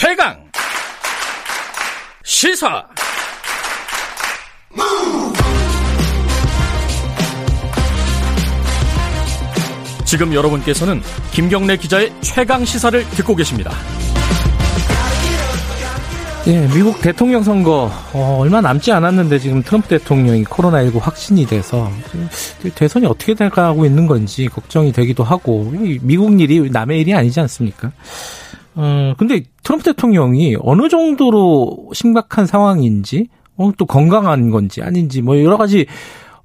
최강 시사 지금 여러분께서는 김경래 기자의 최강 시사를 듣고 계십니다. 예, 미국 대통령 선거 어, 얼마 남지 않았는데 지금 트럼프 대통령이 코로나19 확진이 돼서 대선이 어떻게 돼가고 있는 건지 걱정이 되기도 하고 미국 일이 남의 일이 아니지 않습니까? 어, 근데 트럼프 대통령이 어느 정도로 심각한 상황인지 어, 또 건강한 건지 아닌지 뭐 여러 가지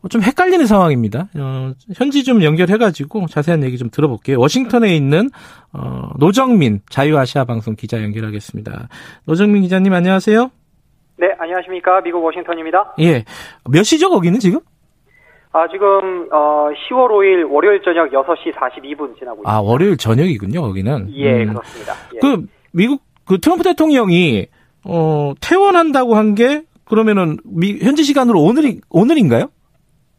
좀 헷갈리는 상황입니다. 어, 현지 좀 연결해가지고 자세한 얘기 좀 들어볼게요. 워싱턴에 있는 어, 노정민 자유아시아 방송 기자 연결하겠습니다. 노정민 기자님 안녕하세요. 네, 안녕하십니까. 미국 워싱턴입니다. 예. 몇 시죠, 거기는 지금? 아, 지금, 어, 10월 5일 월요일 저녁 6시 42분 지나고 있습니다. 아, 월요일 저녁이군요, 거기는. 예, 음. 그렇습니다. 예. 그, 미국, 그 트럼프 대통령이, 어, 퇴원한다고 한 게, 그러면은, 미, 현지 시간으로 오늘이, 오늘인가요?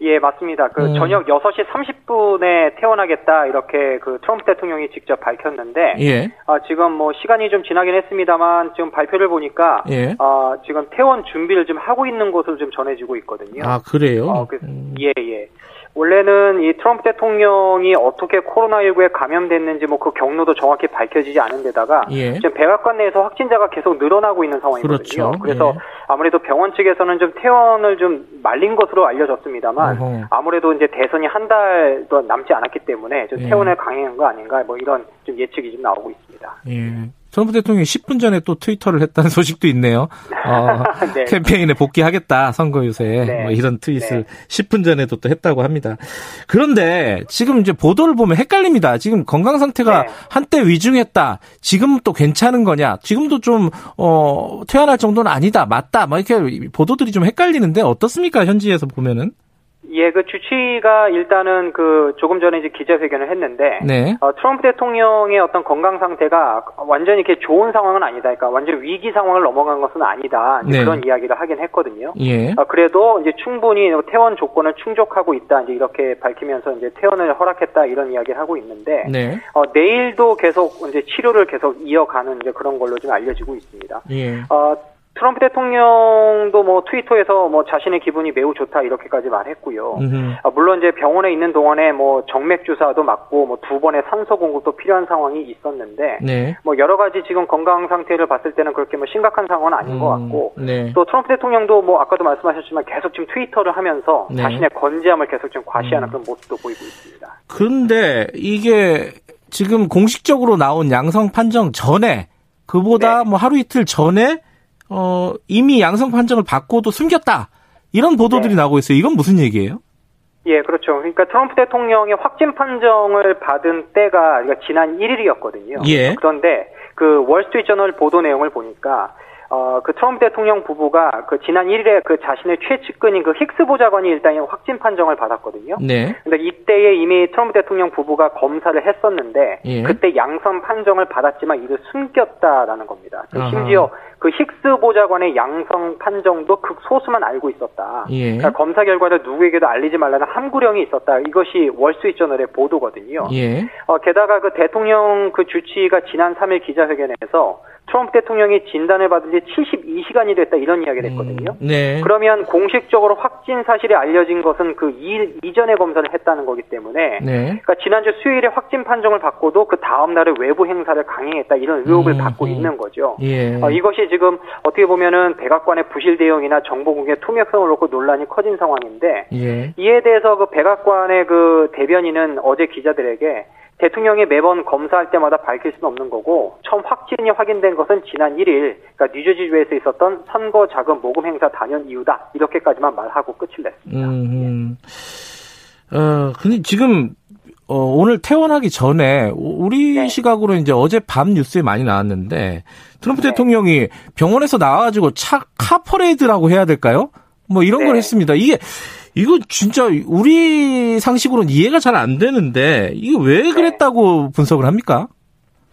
예, 맞습니다. 그 음. 저녁 6시 30분에 퇴원하겠다 이렇게 그 트럼프 대통령이 직접 밝혔는데 예. 아, 지금 뭐 시간이 좀 지나긴 했습니다만 지금 발표를 보니까 예. 아, 지금 퇴원 준비를 좀 하고 있는 것으로 좀 전해지고 있거든요. 아, 그래요? 어, 그, 음. 예, 예. 원래는 이 트럼프 대통령이 어떻게 코로나19에 감염됐는지 뭐 그 경로도 정확히 밝혀지지 않은 데다가 예. 지금 백악관 내에서 확진자가 계속 늘어나고 있는 상황이거든요. 그렇죠. 그래서 예. 아무래도 병원 측에서는 좀 퇴원을 좀 말린 것으로 알려졌습니다만 어허. 아무래도 이제 대선이 한 달도 남지 않았기 때문에 좀 예. 퇴원을 강행한 거 아닌가 뭐 이런 좀 예측이 좀 나오고 있습니다. 예. 트럼프 대통령이 10분 전에 또 트위터를 했다는 소식도 있네요. 어, 네. 캠페인에 복귀하겠다 선거 유세에 네. 뭐 이런 트윗을 네. 10분 전에도 또 했다고 합니다. 그런데 지금 이제 보도를 보면 헷갈립니다. 지금 건강 상태가 네. 한때 위중했다. 지금 또 괜찮은 거냐? 지금도 좀 어, 퇴원할 정도는 아니다. 맞다. 뭐 이렇게 보도들이 좀 헷갈리는데 어떻습니까? 현지에서 보면은? 예, 그 주치가 일단은 그 조금 전에 이제 기자회견을 했는데 네. 어, 트럼프 대통령의 어떤 건강 상태가 완전히 이렇게 좋은 상황은 아니다. 그러니까 완전 위기 상황을 넘어간 것은 아니다. 네. 그런 이야기를 하긴 했거든요. 예. 어, 그래도 이제 충분히 퇴원 조건을 충족하고 있다. 이제 이렇게 밝히면서 이제 퇴원을 허락했다 이런 이야기를 하고 있는데 네. 어, 내일도 계속 이제 치료를 계속 이어가는 이제 그런 걸로 좀 알려지고 있습니다. 예. 어, 트럼프 대통령도 뭐 트위터에서 뭐 자신의 기분이 매우 좋다 이렇게까지 말했고요. 아, 물론 이제 병원에 있는 동안에 뭐 정맥 주사도 맞고 뭐 두 번의 산소 공급도 필요한 상황이 있었는데 네. 뭐 여러 가지 지금 건강 상태를 봤을 때는 그렇게 뭐 심각한 상황은 아닌 음, 것 같고 네. 또 트럼프 대통령도 뭐 아까도 말씀하셨지만 계속 지금 트위터를 하면서 네. 자신의 건재함을 계속 좀 과시하는 음. 그런 모습도 보이고 있습니다. 그런데 이게 지금 공식적으로 나온 양성 판정 전에 그보다 네. 뭐 하루 이틀 전에 어, 이미 양성 판정을 받고도 숨겼다. 이런 보도들이 네. 나오고 있어요. 이건 무슨 얘기예요? 예, 그렇죠. 그러니까 트럼프 대통령의 확진 판정을 받은 때가 그러니까 지난 1일이었거든요. 예. 그런데 그 월스트리트저널 보도 내용을 보니까 어, 그 트럼프 대통령 부부가 그 지난 1일에 그 자신의 최측근인 그 힉스 보좌관이 일단 확진 판정을 받았거든요. 네. 근데 이때에 이미 트럼프 대통령 부부가 검사를 했었는데 예. 그때 양성 판정을 받았지만 이를 숨겼다라는 겁니다. 그 심지어 그 힉스 보좌관의 양성 판정도 극소수만 알고 있었다. 예. 그러니까 검사 결과를 누구에게도 알리지 말라는 함구령이 있었다. 이것이 월스트리트저널의 보도거든요. 예. 어, 게다가 그 대통령 그 주치가 지난 3일 기자회견에서 트럼프 대통령이 진단을 받은 지 72시간이 됐다 이런 이야기를 했거든요. 음, 네. 그러면 공식적으로 확진 사실이 알려진 것은 그일 이전에 검사를 했다는 거기 때문에 네. 그러니까 지난주 수요일에 확진 판정을 받고도 그 다음 날에 외부 행사를 강행했다 이런 의혹을 음, 받고 음. 있는 거죠. 예. 어, 이것이 지금 어떻게 보면은 백악관의 부실 대응이나 정보 공개 투명성을 놓고 논란이 커진 상황인데 예. 이에 대해서 그 백악관의 그 대변인은 어제 기자들에게 대통령이 매번 검사할 때마다 밝힐 수는 없는 거고 처음 확진이 확인된 것은 지난 1일 그러니까 뉴저지주에서 있었던 선거 자금 모금 행사 단연 이유다 이렇게까지만 말하고 끝을 냈습니다. 음, 어 근데 지금 어, 오늘 퇴원하기 전에 우리 네. 시각으로 이제 어제 밤 뉴스에 많이 나왔는데 트럼프 네. 대통령이 병원에서 나와가지고 차 카퍼레이드라고 해야 될까요? 뭐 이런 네. 걸 했습니다. 이게 이거 진짜 우리 상식으로는 이해가 잘 안 되는데 이게 왜 네. 그랬다고 네. 분석을 합니까?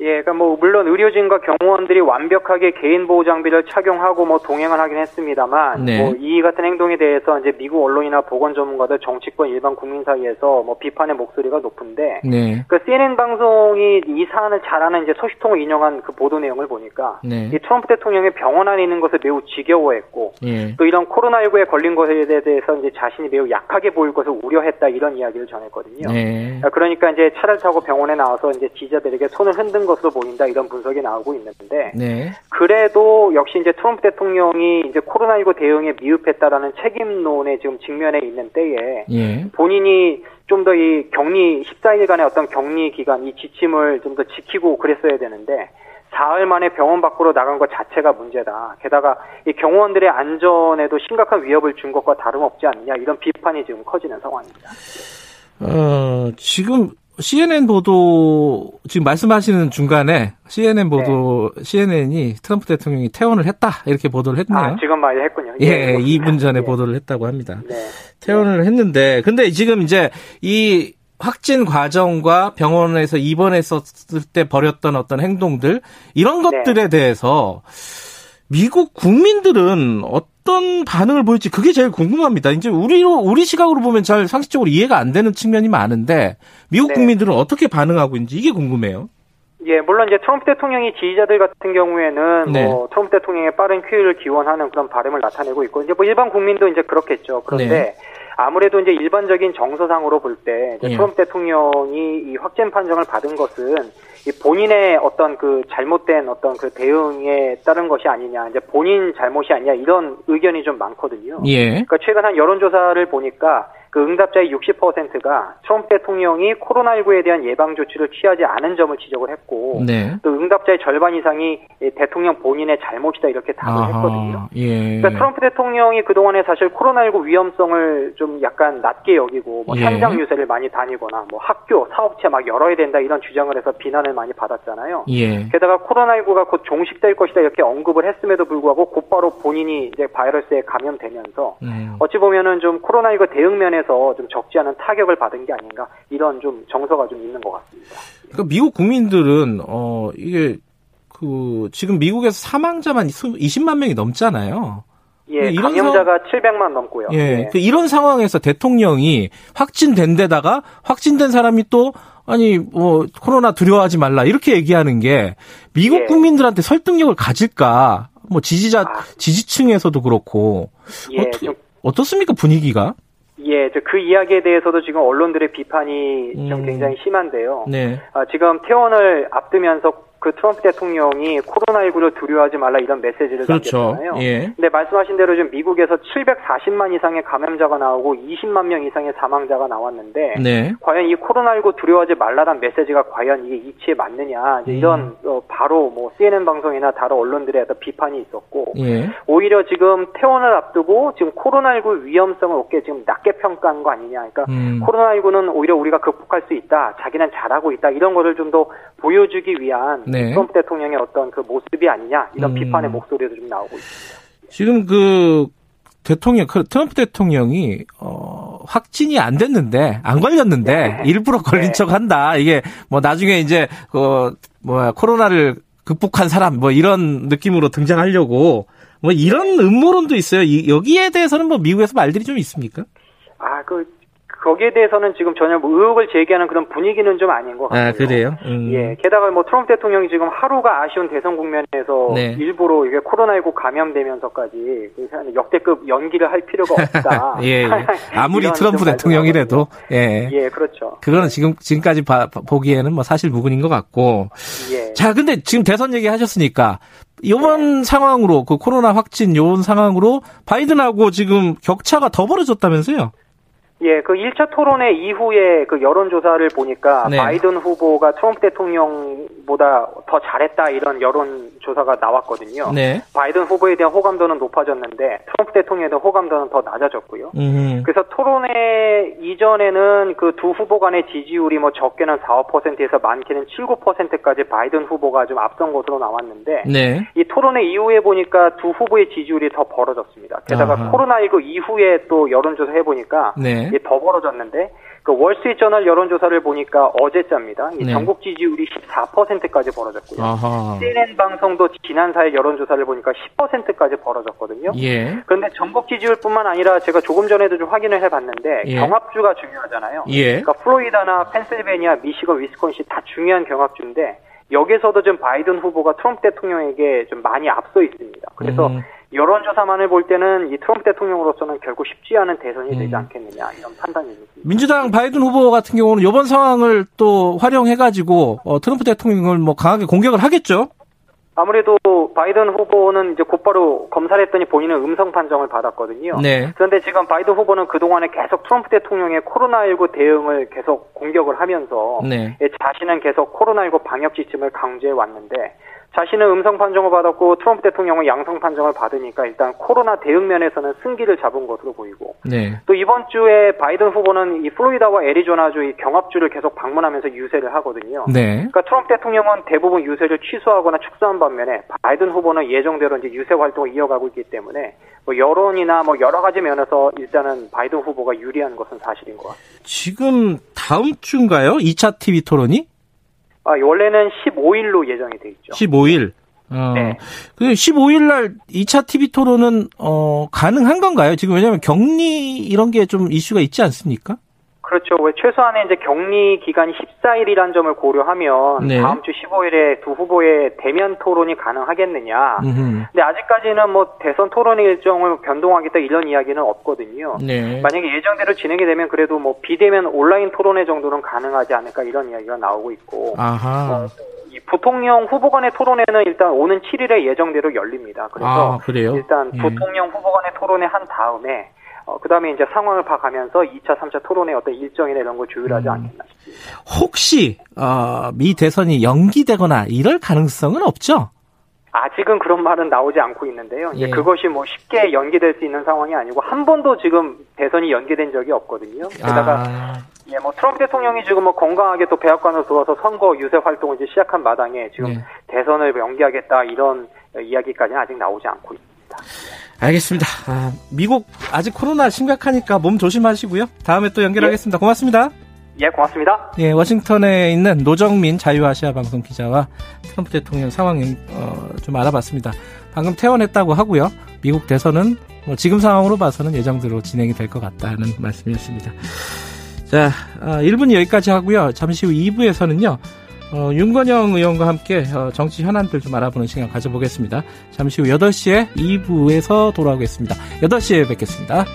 예, 그러니까 뭐 물론 의료진과 경호원들이 완벽하게 개인 보호 장비를 착용하고 뭐 동행을 하긴 했습니다만 네. 뭐이 같은 행동에 대해서 이제 미국 언론이나 보건 전문가들, 정치권 일반 국민 사이에서 뭐 비판의 목소리가 높은데 네. 그 CNN 방송이 이 사안을 잘 아는 이제 소식통을 인용한 그 보도 내용을 보니까 네. 이 트럼프 대통령이 병원 안에 있는 것을 매우 지겨워했고 예. 또 이런 코로나19에 걸린 것에 대해서 이제 자신이 매우 약하게 보일 것을 우려했다 이런 이야기를 전했거든요. 네. 그러니까 이제 차를 타고 병원에 나와서 이제 지자들에게 손을 흔든 것으로 보인다 이런 분석이 나오고 있는데 네. 그래도 역시 이제 트럼프 대통령이 이제 코로나19 대응에 미흡했다라는 책임론에 지금 직면해 있는 때에 예. 본인이 좀 더 이 격리 14일간의 어떤 격리 기간 이 지침을 좀 더 지키고 그랬어야 되는데 사흘 만에 병원 밖으로 나간 것 자체가 문제다. 게다가 이 경호원들의 안전에도 심각한 위협을 준 것과 다름없지 않느냐 이런 비판이 지금 커지는 상황입니다. 어, 지금 CNN 보도 지금 말씀하시는 중간에 CNN 보도 네. CNN이 트럼프 대통령이 퇴원을 했다 이렇게 보도를 했네요. 아, 지금 많이 했군요. 예, 예 2분 전에 네. 보도를 했다고 합니다. 네. 퇴원을 했는데 근데 지금 이제 이 확진 과정과 병원에서 입원했었을 때 벌였던 어떤 행동들 이런 네. 것들에 대해서 미국 국민들은 어 떤 반응을 보일지 그게 제일 궁금합니다. 이제 우리로 우리 시각으로 보면 잘 상식적으로 이해가 안 되는 측면이 많은데 미국 네. 국민들은 어떻게 반응하고 있는지 이게 궁금해요. 예, 물론 이제 트럼프 대통령이 지지자들 같은 경우에는 네. 뭐 트럼프 대통령의 빠른 쾌유를 기원하는 그런 바람을 나타내고 있고 이제 뭐 일반 국민도 이제 그렇겠죠. 그런데 네. 아무래도 이제 일반적인 정서상으로 볼때 예. 트럼프 대통령이 이 확진 판정을 받은 것은 이 본인의 어떤 그 잘못된 어떤 그 대응에 따른 것이 아니냐, 이제 본인 잘못이 아니냐 이런 의견이 좀 많거든요. 예. 그러니까 최근 한 여론조사를 보니까 그 응답자의 60%가 트럼프 대통령이 코로나19에 대한 예방 조치를 취하지 않은 점을 지적을 했고 네. 또 응답자의 절반 이상이 대통령 본인의 잘못이다 이렇게 답을 아하, 했거든요. 예. 그러니까 트럼프 대통령이 그동안에 사실 코로나19 위험성을 좀 약간 낮게 여기고 뭐 예. 현장 유세를 많이 다니거나 뭐 학교, 사업체 막 열어야 된다 이런 주장을 해서 비난을 많이 받았잖아요. 예. 게다가 코로나19가 곧 종식될 것이다 이렇게 언급을 했음에도 불구하고 곧바로 본인이 이제 바이러스에 감염되면서 음. 어찌 보면은 좀 코로나19 대응 면에 부분에서 좀 적지 않은 타격을 받은 게 아닌가 이런 좀 정서가 좀 있는 것 같습니다. 그러니까 미국 국민들은 어 이게 그 지금 미국에서 사망자만 20만 명이 넘잖아요. 예, 이런 감염자가 상... 700만 넘고요. 예, 예. 그 이런 상황에서 대통령이 확진된 데다가 확진된 사람이 또 아니 뭐 코로나 두려워하지 말라 이렇게 얘기하는 게 미국 예. 국민들한테 설득력을 가질까? 뭐 지지자 아. 지지층에서도 그렇고 예, 어떻, 좀... 어떻습니까 분위기가? 예, 그 이야기에 대해서도 지금 언론들의 비판이 음. 좀 굉장히 심한데요. 네. 아, 지금 퇴원을 앞두면서 그 트럼프 대통령이 코로나19를 두려워하지 말라 이런 메시지를 그렇죠. 남겼잖아요. 예. 근데 말씀하신 대로 지금 미국에서 740만 이상의 감염자가 나오고 20만 명 이상의 사망자가 나왔는데 네. 과연 이 코로나19 두려워하지 말라란 메시지가 과연 이게 이치에 맞느냐 이제 이런 음. 어, 바로 뭐 CNN 방송이나 다른 언론들의 어떤 비판이 있었고 예. 오히려 지금 퇴원을 앞두고 지금 코로나19 위험성을 어깨 지금 낮게 평가한 거 아니냐. 그러니까 음. 코로나19는 오히려 우리가 극복할 수 있다. 자기는 잘하고 있다. 이런 거를 좀 더 보여주기 위한 네. 트럼프 대통령의 어떤 그 모습이 아니냐 이런 음. 비판의 목소리도 좀 나오고 있습니다. 지금 그 대통령 그 트럼프 대통령이 어 확진이 안 됐는데 안 걸렸는데 네. 일부러 걸린 네. 척한다. 이게 뭐 나중에 이제 그 뭐야 코로나를 극복한 사람 뭐 이런 느낌으로 등장하려고 뭐 이런 음모론도 있어요. 이, 여기에 대해서는 뭐 미국에서 말들이 좀 있습니까? 아, 그 거기에 대해서는 지금 전혀 뭐 의혹을 제기하는 그런 분위기는 좀 아닌 것 같아요. 아, 그래요? 음. 예. 게다가 뭐 트럼프 대통령이 지금 하루가 아쉬운 대선 국면에서 네. 일부러 이게 코로나19 감염되면서까지 역대급 연기를 할 필요가 없다. 예, 예. 아무리 트럼프 대통령이라도 예. 예, 그렇죠. 그거는 지금 지금까지 봐, 보기에는 뭐 사실 무근인 것 같고. 예. 자, 근데 지금 대선 얘기 하셨으니까 이번 네. 상황으로 그 코로나 확진 요런 상황으로 바이든하고 지금 격차가 더 벌어졌다면서요? 예, 그 1차 토론회 이후에 그 여론조사를 보니까 네. 바이든 후보가 트럼프 대통령보다 더 잘했다 이런 여론조사가 나왔거든요. 네. 바이든 후보에 대한 호감도는 높아졌는데 트럼프 대통령에 대한 호감도는 더 낮아졌고요. 음흠. 그래서 토론회 이전에는 그 두 후보 간의 지지율이 뭐 적게는 4, 5%에서 많게는 7, 9%까지 바이든 후보가 좀 앞선 것으로 나왔는데 네. 이 토론회 이후에 보니까 두 후보의 지지율이 더 벌어졌습니다. 게다가 코로나19 이후에 또 여론조사 해보니까 네. 더 벌어졌는데 그 월스트리트저널 여론조사를 보니까 어제자입니다. 네. 전국 지지율이 14%까지 벌어졌고요. 아하. CNN 방송도 지난 4일 여론조사를 보니까 10%까지 벌어졌거든요. 예. 그런데 전국 지지율뿐만 아니라 제가 조금 전에도 좀 확인을 해봤는데 예. 경합주가 중요하잖아요. 예. 그러니까 플로리다나 펜실베니아, 미시건, 위스콘신 다 중요한 경합주인데 여기서도 좀 바이든 후보가 트럼프 대통령에게 좀 많이 앞서 있습니다. 그래서 음. 여론조사만을 볼 때는 이 트럼프 대통령으로서는 결국 쉽지 않은 대선이 되지 음. 않겠느냐 이런 판단입니다. 민주당 바이든 후보 같은 경우는 이번 상황을 또 활용해가지고 어, 트럼프 대통령을 뭐 강하게 공격을 하겠죠? 아무래도 바이든 후보는 이제 곧바로 검사를 했더니 본인은 음성 판정을 받았거든요. 네. 그런데 지금 바이든 후보는 그동안에 계속 트럼프 대통령의 코로나19 대응을 계속 공격을 하면서 네. 자신은 계속 코로나19 방역 지침을 강조해 왔는데 자신은 음성 판정을 받았고 트럼프 대통령은 양성 판정을 받으니까 일단 코로나 대응 면에서는 승기를 잡은 것으로 보이고 네. 또 이번 주에 바이든 후보는 이 플로리다와 애리조나주 이 경합주를 계속 방문하면서 유세를 하거든요. 네. 그러니까 트럼프 대통령은 대부분 유세를 취소하거나 축소한 반면에 바이든 후보는 예정대로 이제 유세 활동을 이어가고 있기 때문에 뭐 여론이나 뭐 여러 가지 면에서 일단은 바이든 후보가 유리한 것은 사실인 것 같습니다. 지금 다음 주인가요? 2차 TV 토론이? 아, 원래는 15일로 예정이 돼 있죠. 15일. 어, 네. 그 15일 날 2차 TV 토론은 어 가능한 건가요? 지금 왜냐하면 격리 이런 게 좀 이슈가 있지 않습니까? 그렇죠. 왜 최소한의 이제 격리 기간이 14일이라는 점을 고려하면 네. 다음 주 15일에 두 후보의 대면 토론이 가능하겠느냐. 음흠. 근데 아직까지는 뭐 대선 토론 일정을 변동하겠다 이런 이야기는 없거든요. 네. 만약에 예정대로 진행이 되면 그래도 뭐 비대면 온라인 토론회 정도는 가능하지 않을까 이런 이야기가 나오고 있고. 아하. 어, 이 부통령 후보 간의 토론회는 일단 오는 7일에 예정대로 열립니다. 그래서 아, 일단 예. 부통령 후보 간의 토론회 한 다음에 어, 그 다음에 이제 상황을 봐가면서 2차, 3차 토론의 어떤 일정이나 이런 걸 조율하지 음. 않겠나 싶습니다. 혹시, 어, 미 대선이 연기되거나 이럴 가능성은 없죠? 아직은 그런 말은 나오지 않고 있는데요. 예. 그것이 뭐 쉽게 연기될 수 있는 상황이 아니고 한 번도 지금 대선이 연기된 적이 없거든요. 게다가 아. 예, 뭐 트럼프 대통령이 지금 뭐 건강하게 또 백악관으로 들어와서 선거 유세 활동을 이제 시작한 마당에 지금 예. 대선을 연기하겠다 이런 이야기까지는 아직 나오지 않고 있습니다. 알겠습니다. 아, 미국 아직 코로나 심각하니까 몸 조심하시고요. 다음에 또 연결하겠습니다. 예. 고맙습니다. 예, 고맙습니다. 예, 워싱턴에 있는 노정민 자유아시아 방송 기자와 트럼프 대통령 상황 어, 좀 알아봤습니다. 방금 퇴원했다고 하고요. 미국 대선은 뭐 지금 상황으로 봐서는 예정대로 진행이 될 것 같다는 말씀이었습니다. 자, 어, 1분 여기까지 하고요. 잠시 후 2부에서는요. 어, 윤건영 의원과 함께 어, 정치 현안들 좀 알아보는 시간 가져보겠습니다. 잠시 후 8시에 2부에서 돌아오겠습니다. 8시에 뵙겠습니다.